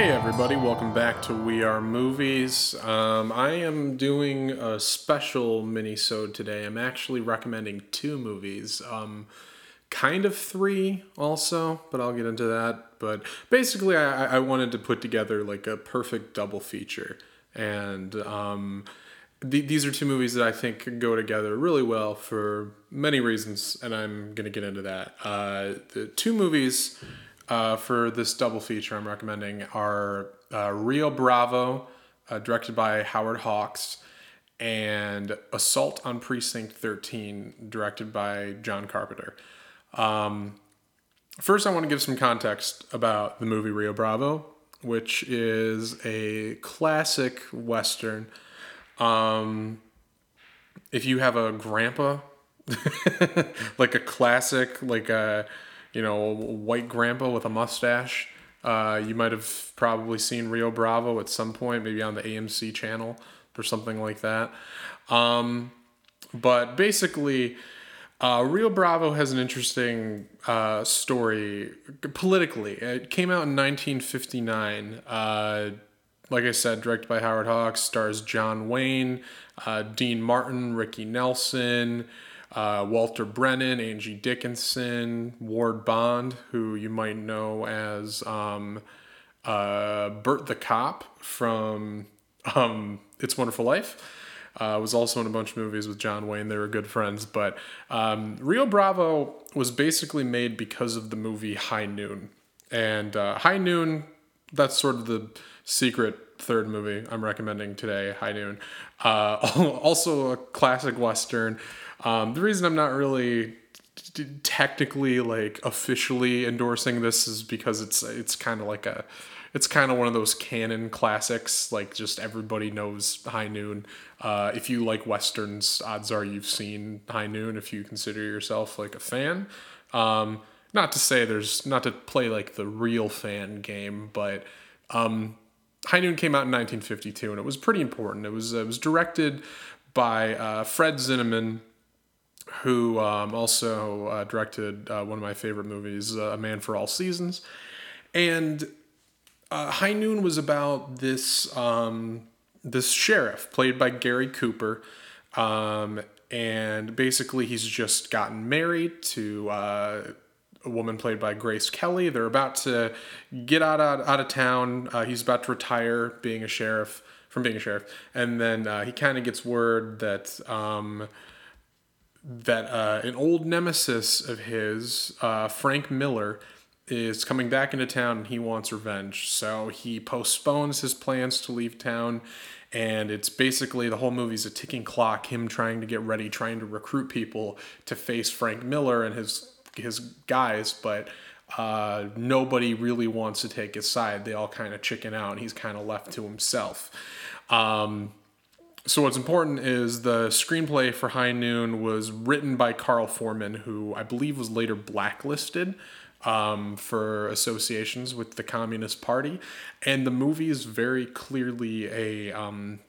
Hey everybody, welcome back to We Are Movies. Um, I am doing a special mini-sode today. I'm actually recommending two movies. Um, kind of three also, but I'll get into that. But basically, I, I wanted to put together like a perfect double feature. And um, th- these are two movies that I think go together really well for many reasons, and I'm going to get into that. Uh, the two movies uh, for this double feature I'm recommending are uh, Rio Bravo, uh, directed by Howard Hawks, and Assault on Precinct 13, directed by John Carpenter. Um, first, I want to give some context about the movie Rio Bravo, which is a classic Western. Um, if you have a grandpa, like a classic, like a you know white grandpa with a mustache, uh, you might have probably seen Rio Bravo at some point, maybe on the AMC channel or something like that. Um, but basically, uh, Rio Bravo has an interesting uh, story politically. It came out in 1959. Uh, like I said, directed by Howard Hawks, stars John Wayne, uh, Dean Martin, Ricky Nelson, uh, Walter Brennan, Angie Dickinson, Ward Bond, who you might know as um, uh, Bert the Cop from um, It's Wonderful Life. Uh, was also in a bunch of movies with John Wayne. They were good friends. But um, Rio Bravo was basically made because of the movie High Noon. And uh, High Noon, that's sort of the secret third movie I'm recommending today, High Noon. Uh, also a classic Western. Um, the reason I'm not really t- technically like officially endorsing this is because it's it's kind of like a it's kind of one of those canon classics like just everybody knows high noon uh, if you like westerns odds are you've seen high noon if you consider yourself like a fan um, not to say there's not to play like the real fan game but um, high noon came out in 1952 and it was pretty important it was it was directed by uh, fred zinnemann who um, also uh, directed uh, one of my favorite movies, uh, A Man for All Seasons. And uh, High Noon was about this um, this sheriff played by Gary Cooper, um, and basically he's just gotten married to uh, a woman played by Grace Kelly. They're about to get out out, out of town. Uh, he's about to retire being a sheriff from being a sheriff, and then he kind of gets word that. Um, that uh, an old nemesis of his, uh, Frank Miller, is coming back into town and he wants revenge. So he postpones his plans to leave town. And it's basically the whole movie's a ticking clock, him trying to get ready, trying to recruit people to face Frank Miller and his his guys, but uh, nobody really wants to take his side. They all kind of chicken out, and he's kind of left to himself. Um, so what's important is the screenplay for High Noon was written by Carl Foreman, who I believe was later blacklisted um, for associations with the Communist Party, and the movie is very clearly a um,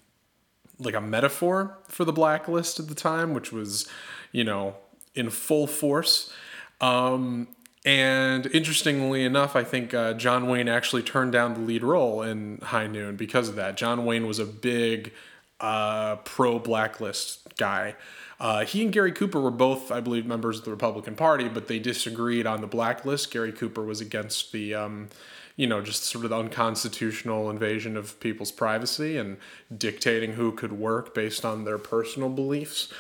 like a metaphor for the blacklist at the time, which was, you know, in full force. Um, and interestingly enough, I think uh, John Wayne actually turned down the lead role in High Noon because of that. John Wayne was a big uh, pro blacklist guy. Uh, he and Gary Cooper were both, I believe, members of the Republican Party, but they disagreed on the blacklist. Gary Cooper was against the, um, you know, just sort of the unconstitutional invasion of people's privacy and dictating who could work based on their personal beliefs.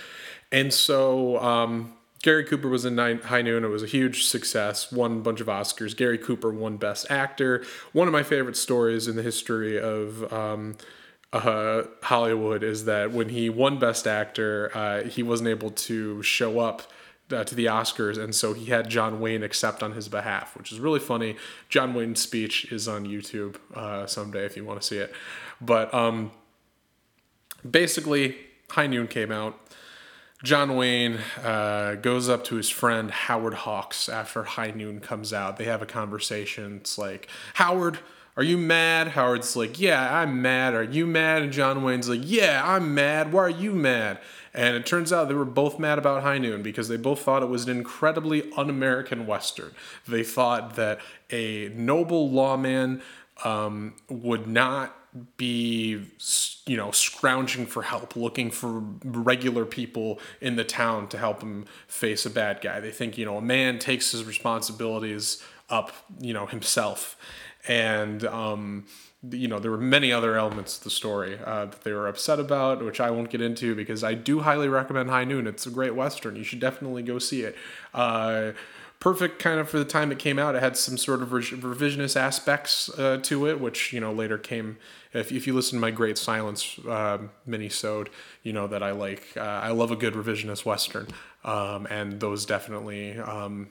And so um, Gary Cooper was in High Noon. It was a huge success, won a bunch of Oscars. Gary Cooper won Best Actor. One of my favorite stories in the history of. Um, uh, Hollywood is that when he won Best Actor, uh, he wasn't able to show up uh, to the Oscars, and so he had John Wayne accept on his behalf, which is really funny. John Wayne's speech is on YouTube uh, someday if you want to see it. But um, basically, High Noon came out. John Wayne uh, goes up to his friend Howard Hawks after High Noon comes out. They have a conversation. It's like, Howard, are you mad? Howard's like, Yeah, I'm mad. Are you mad? And John Wayne's like, Yeah, I'm mad. Why are you mad? And it turns out they were both mad about High Noon because they both thought it was an incredibly un American Western. They thought that a noble lawman um, would not be you know scrounging for help looking for regular people in the town to help him face a bad guy they think you know a man takes his responsibilities up you know himself and um, you know there were many other elements of the story uh, that they were upset about which i won't get into because i do highly recommend high noon it's a great western you should definitely go see it uh, perfect kind of for the time it came out. It had some sort of revisionist aspects uh, to it, which you know later came. If, if you listen to my Great Silence uh, mini-sode, you know that I like uh, I love a good revisionist western, um, and those definitely um,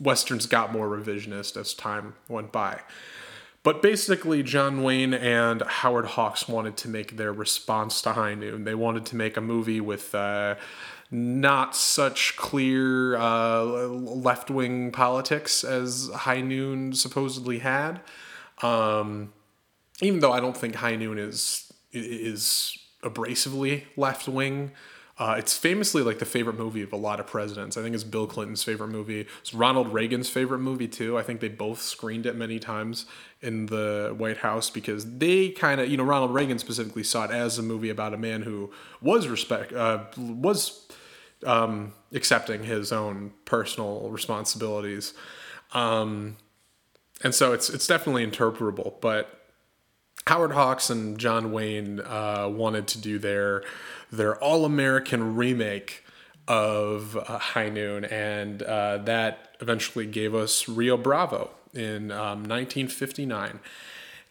westerns got more revisionist as time went by. But basically, John Wayne and Howard Hawks wanted to make their response to High Noon. They wanted to make a movie with uh, not such clear uh, left wing politics as High Noon supposedly had. Um, even though I don't think High Noon is is abrasively left wing. Uh, it's famously like the favorite movie of a lot of presidents. I think it's Bill Clinton's favorite movie. It's Ronald Reagan's favorite movie too. I think they both screened it many times in the White House because they kind of, you know, Ronald Reagan specifically saw it as a movie about a man who was respect uh, was um, accepting his own personal responsibilities. Um, and so it's it's definitely interpretable, but Howard Hawks and John Wayne uh, wanted to do their their all American remake of uh, High Noon, and uh, that eventually gave us Rio Bravo in um, 1959.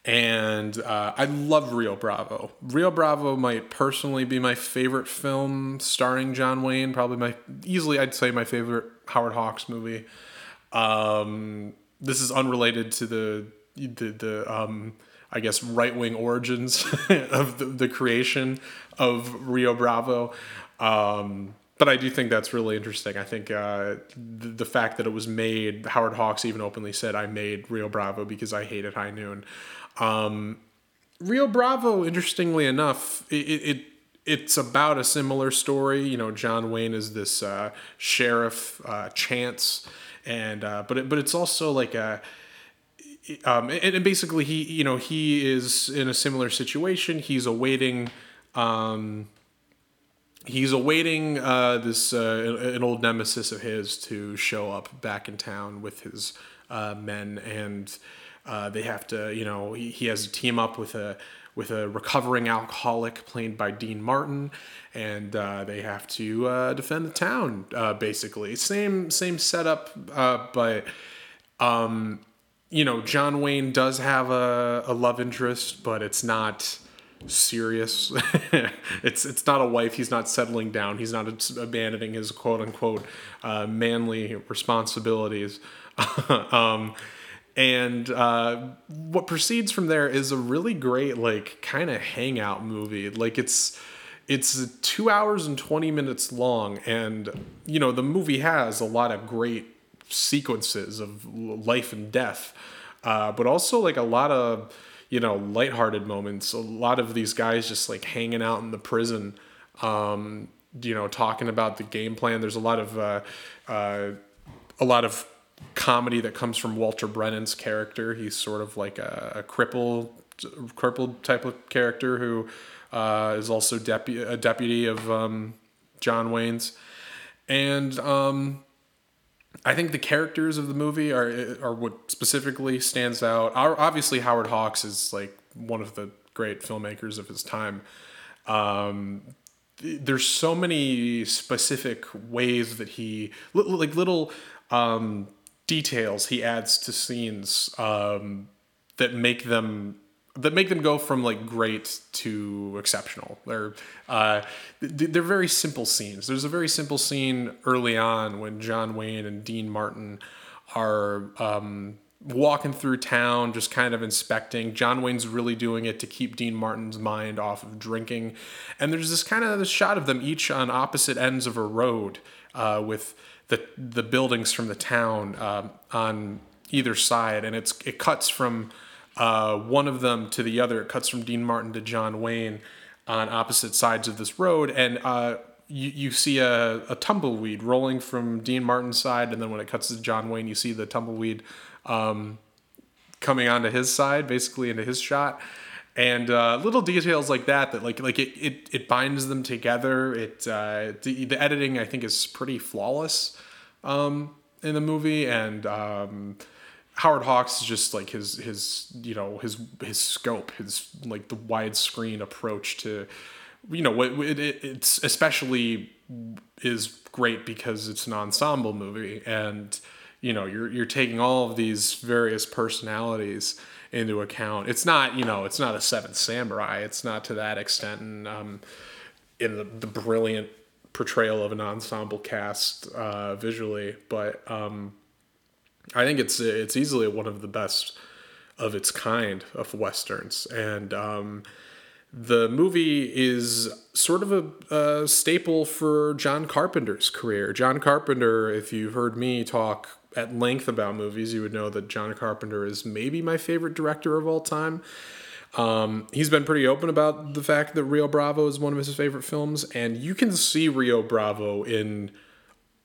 And uh, I love Rio Bravo. Rio Bravo might personally be my favorite film starring John Wayne. Probably my easily, I'd say my favorite Howard Hawks movie. Um, this is unrelated to the the, the um, I guess, right wing origins of the, the, creation of Rio Bravo. Um, but I do think that's really interesting. I think uh, the, the, fact that it was made, Howard Hawks even openly said, I made Rio Bravo because I hated High Noon. Um, Rio Bravo, interestingly enough, it, it, it's about a similar story. You know, John Wayne is this uh, sheriff, uh, Chance, and uh, but it, but it's also like a um, and, and, basically he you know he is in a similar situation. He's awaiting um, he's awaiting uh, this uh, an old nemesis of his to show up back in town with his uh, men. And uh, they have to you know he, he has to team up with a with a recovering alcoholic played by Dean Martin, and uh, they have to uh, defend the town. Uh, basically, same same setup, uh, but um, you know, John Wayne does have a, a love interest, but it's not serious. it's it's not a wife. He's not settling down. He's not abandoning his quote unquote uh, manly responsibilities. um, and uh, what proceeds from there is a really great like kind of hangout movie. Like it's it's two hours and 20 minutes long and you know the movie has a lot of great sequences of life and death, uh, but also like a lot of you know lighthearted moments. A lot of these guys just like hanging out in the prison, um, you know, talking about the game plan. There's a lot of uh, uh, a lot of comedy that comes from Walter Brennan's character. He's sort of like a, a cripple, crippled type of character who uh, is also depu- a deputy of um, John Wayne's, and um, I think the characters of the movie are are what specifically stands out. Obviously, Howard Hawks is like one of the great filmmakers of his time. Um, there's so many specific ways that he like little um, details he adds to scenes um, that make them that make them go from like great to exceptional. They're uh, they're very simple scenes. There's a very simple scene early on when John Wayne and Dean Martin are um, walking through town, just kind of inspecting. John Wayne's really doing it to keep Dean Martin's mind off of drinking, and there's this kind of this shot of them each on opposite ends of a road uh, with the the buildings from the town uh, on either side, and it's it cuts from uh, one of them to the other. It cuts from Dean Martin to John Wayne on opposite sides of this road, and uh, you, you see a, a, tumbleweed rolling from Dean Martin's side, and then when it cuts to John Wayne, you see the tumbleweed um, coming onto his side, basically into his shot. And uh, little details like that, that like like it, it, it binds them together. It uh, the, the editing I think is pretty flawless um, in the movie, and um, Howard Hawks is just like his his you know his his scope, his like the widescreen approach to you know it, it, it's especially is great because it's an ensemble movie and you know you're you're taking all of these various personalities into account. It's not you know it's not a Seventh Samurai. It's not to that extent, and um, in the, the brilliant portrayal of an ensemble cast uh, visually, but um, I think it's it's easily one of the best of its kind of westerns, and um, the movie is sort of a, a, staple for John Carpenter's career. John Carpenter, if you've heard me talk at length about movies, you would know that John Carpenter is maybe my favorite director of all time. Um, he's been pretty open about the fact that Rio Bravo is one of his favorite films, and you can see Rio Bravo in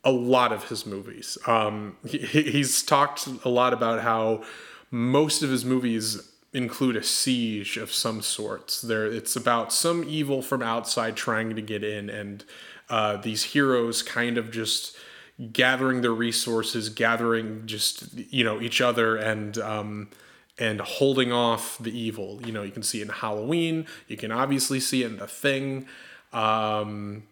a lot of his movies. Um, he, he's talked a lot about how most of his movies include a siege of some sorts. There, it's about some evil from outside trying to get in, and uh, these heroes kind of just gathering their resources, gathering just you know each other, and um, and holding off the evil. You know, you can see it in Halloween. You can obviously see it in The Thing. Um,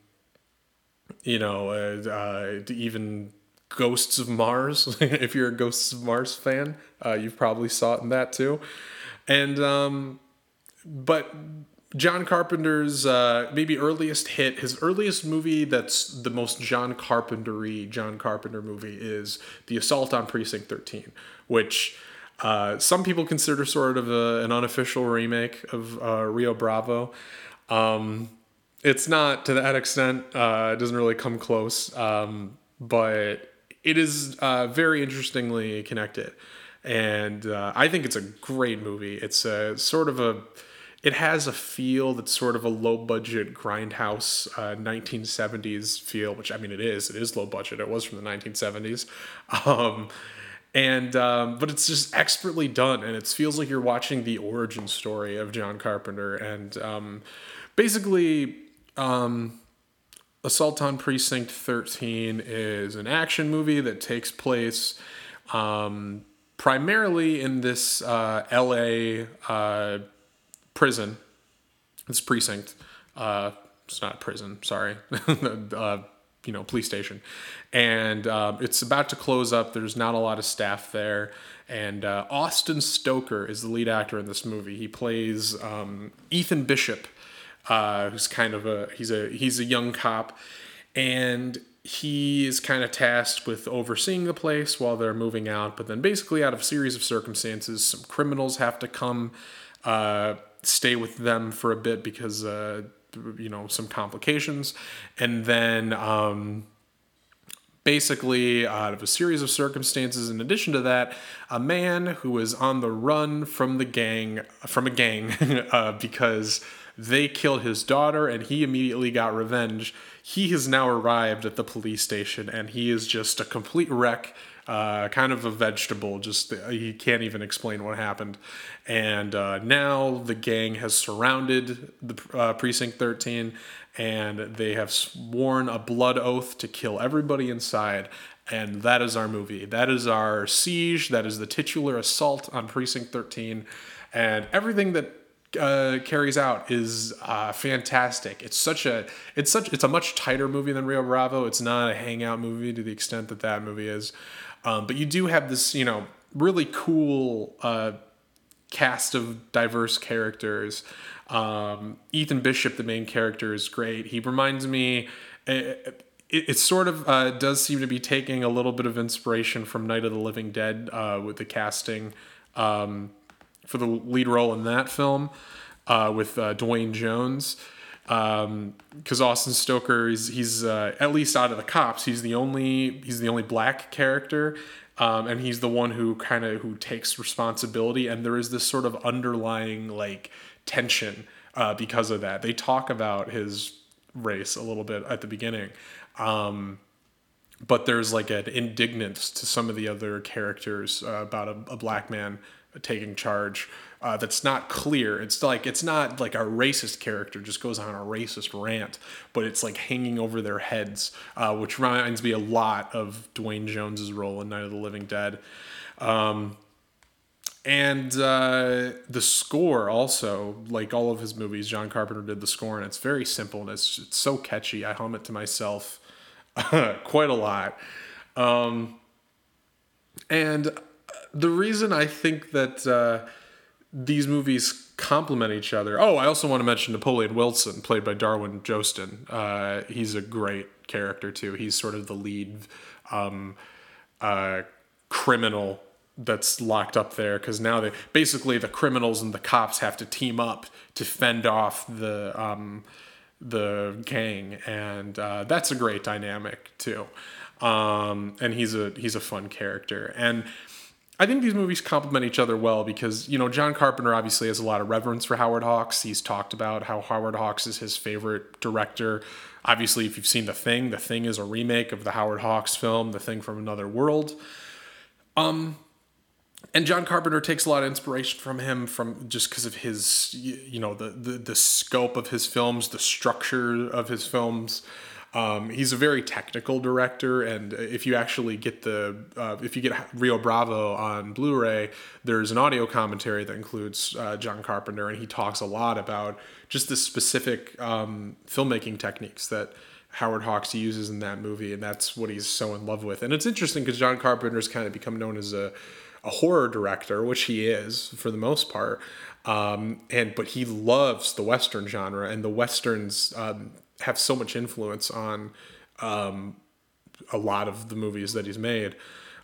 you know, uh, uh, even Ghosts of Mars. if you're a Ghosts of Mars fan, uh, you've probably saw it in that too. And um, but John Carpenter's uh, maybe earliest hit, his earliest movie that's the most John Carpentery John Carpenter movie is The Assault on Precinct 13, which uh, some people consider sort of a, an unofficial remake of uh, Rio Bravo. Um, it's not to that extent. Uh, it doesn't really come close, um, but it is uh, very interestingly connected and uh, I think it's a great movie. It's a sort of a, it has a feel that's sort of a low budget grindhouse uh, 1970s feel, which I mean it is. It is low budget. It was from the 1970s, um, and um, but it's just expertly done, and it feels like you're watching the origin story of John Carpenter, and um, basically. Um, Assault on Precinct 13 is an action movie that takes place um, primarily in this uh, LA uh, prison. This precinct. Uh, it's not prison, sorry. Uh, you know, police station. And uh, it's about to close up. There's not a lot of staff there. And uh, Austin Stoker is the lead actor in this movie. He plays um, Ethan Bishop, who's kind of a he's a he's a young cop, and he is kind of tasked with overseeing the place while they're moving out. But then, basically, out of a series of circumstances, some criminals have to come uh, stay with them for a bit because, uh, you know, some complications. And then, um, basically, out of a series of circumstances, in addition to that, a man who is on the run from the gang, from a gang, uh, because they killed his daughter and he immediately got revenge. He has now arrived at the police station and he is just a complete wreck uh, kind of a vegetable just uh, he can't even explain what happened. And uh, now the gang has surrounded the uh, precinct 13 and they have sworn a blood oath to kill everybody inside. And that is our movie. That is our siege. That is the titular assault on precinct 13 and everything that uh, carries out is uh, fantastic. It's such a it's such it's a much tighter movie than Rio Bravo. It's not a hangout movie to the extent that that movie is, um, but you do have this you know really cool uh, cast of diverse characters. Um, Ethan Bishop, the main character, is great. He reminds me. It, it, it sort of uh, does seem to be taking a little bit of inspiration from Night of the Living Dead uh, with the casting. Um, for the lead role in that film uh, with uh, Duane Jones. Because um, Austin Stoker, is he's uh, at least out of the cops, he's the only he's the only black character, um, and he's the one who kind of who takes responsibility. And there is this sort of underlying like tension uh, because of that. They talk about his race a little bit at the beginning. Um, but there's like an indignance to some of the other characters uh, about a, a, black man taking charge uh, that's not clear. It's like it's not like a racist character just goes on a racist rant, but it's like hanging over their heads, uh, which reminds me a lot of Duane Jones's role in Night of the Living Dead. Um, and uh, the score also, like all of his movies, John Carpenter did the score, and it's very simple and it's, it's so catchy. I hum it to myself quite a lot. Um, and the reason I think that uh, these movies complement each other. Oh, I also want to mention Napoleon Wilson, played by Darwin Joston. Uh, he's a great character too. He's sort of the lead um, uh, criminal that's locked up there because now they basically the criminals and the cops have to team up to fend off the um, the gang, and uh, that's a great dynamic too. Um, and he's a he's a fun character and I think these movies complement each other well because, you know, John Carpenter obviously has a lot of reverence for Howard Hawks. He's talked about how Howard Hawks is his favorite director. Obviously, if you've seen The Thing, The Thing is a remake of the Howard Hawks film, The Thing from Another World. Um, and John Carpenter takes a lot of inspiration from him from just because of his, you know, the, the the scope of his films, the structure of his films. Um, he's a very technical director, and if you actually get the uh, if you get Rio Bravo on Blu-ray, there's an audio commentary that includes uh, John Carpenter, and he talks a lot about just the specific um, filmmaking techniques that Howard Hawks uses in that movie, and that's what he's so in love with. And it's interesting because John Carpenter's kind of become known as a a horror director, which he is for the most part. Um, and but he loves the western genre, and the westerns um, have so much influence on um, a lot of the movies that he's made.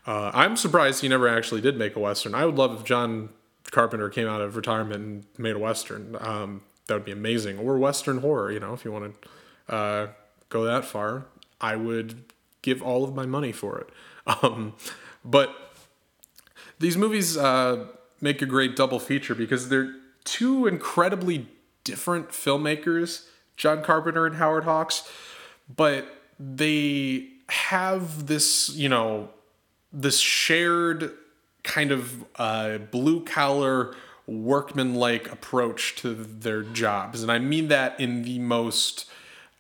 Uh, I'm surprised he never actually did make a western. I would love if John Carpenter came out of retirement and made a western. Um, that would be amazing. Or western horror, you know, if you want to uh, go that far, I would give all of my money for it. Um, but these movies uh, make a great double feature because they're two incredibly different filmmakers John Carpenter and Howard Hawks, but they have this, you know, this shared kind of uh, blue collar workman like approach to their jobs. And I mean that in the most.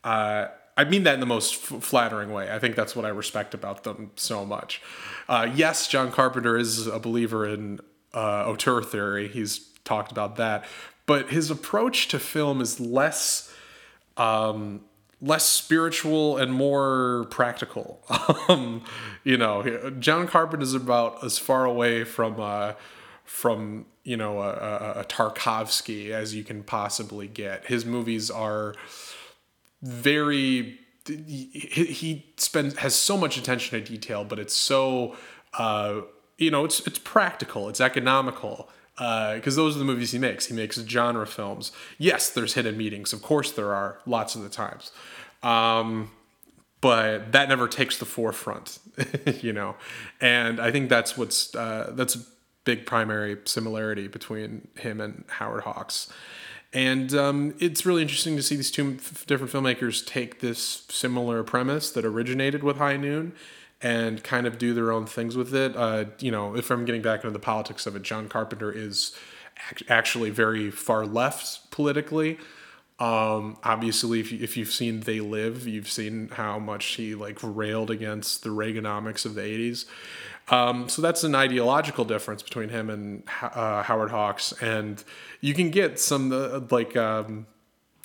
Uh, I mean that in the most f- flattering way. I think that's what I respect about them so much. Uh, yes, John Carpenter is a believer in uh, auteur theory. He's talked about that. But his approach to film is less um, less spiritual and more practical. Um, you know, John Carpenter is about as far away from uh, from you know a, a, a, Tarkovsky as you can possibly get. His movies are very he, he spends has so much attention to detail, but it's so uh, you know it's it's practical, it's economical because uh, those are the movies he makes. He makes genre films. Yes, there's hidden meetings. Of course, there are lots of the times. Um, but that never takes the forefront, you know. And I think that's what's uh, that's a big primary similarity between him and Howard Hawks. And um, it's really interesting to see these two f- different filmmakers take this similar premise that originated with High Noon and kind of do their own things with it. Uh, you know, if I'm getting back into the politics of it, John Carpenter is actually very far left politically. Um, obviously, if, you, if you've seen They Live, you've seen how much he like railed against the Reaganomics of the 80s. Um, so that's an ideological difference between him and uh, Howard Hawks, and you can get some uh, like um,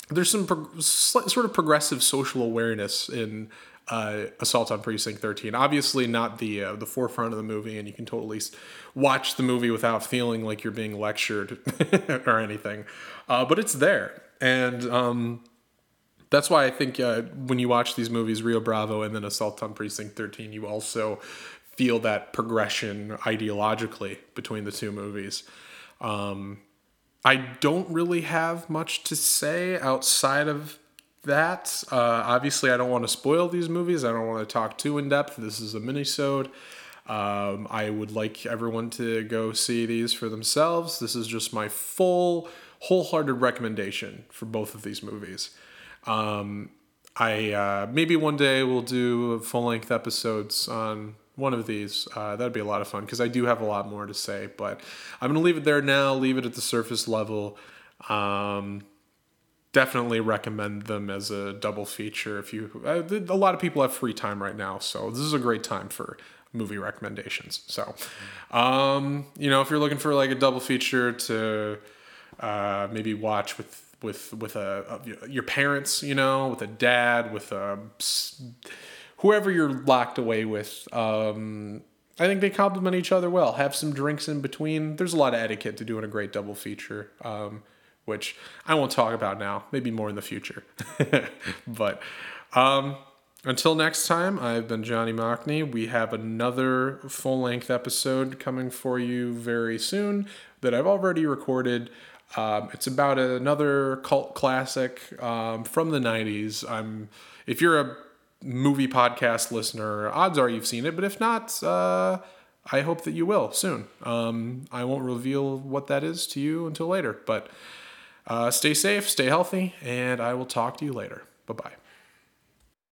there's some pro- sort of progressive social awareness in uh, Assault on Precinct 13. Obviously, not the uh, the forefront of the movie, and you can totally watch the movie without feeling like you're being lectured or anything. Uh, but it's there, and um, that's why I think uh, when you watch these movies, Rio Bravo and then Assault on Precinct 13, you also feel that progression ideologically between the two movies. Um, I don't really have much to say outside of that. Uh, obviously, I don't want to spoil these movies. I don't want to talk too in depth. This is a mini-sode. Um, I would like everyone to go see these for themselves. This is just my full, wholehearted recommendation for both of these movies. Um, I uh, maybe one day we'll do full length episodes on one of these. Uh, that'd be a lot of fun because I do have a lot more to say, but I'm to leave it there now, leave it at the surface level. Um, definitely recommend them as a double feature if you uh, a lot of people have free time right now so this is a great time for movie recommendations so um, you know if you're looking for like a double feature to uh, maybe watch with with with a, a, your parents you know with a dad with a whoever you're locked away with um, I think they complement each other well. Have some drinks in between. There's a lot of etiquette to doing a great double feature. Um, which I won't talk about now, maybe more in the future. but um, until next time, I've been Johnny Mockney. We have another full length episode coming for you very soon that I've already recorded. Um, it's about another cult classic um, from the 90s. I'm, if you're a movie podcast listener, odds are you've seen it, but if not, uh, I hope that you will soon. Um, I won't reveal what that is to you until later, but uh, stay safe, stay healthy, and I will talk to you later. Bye bye.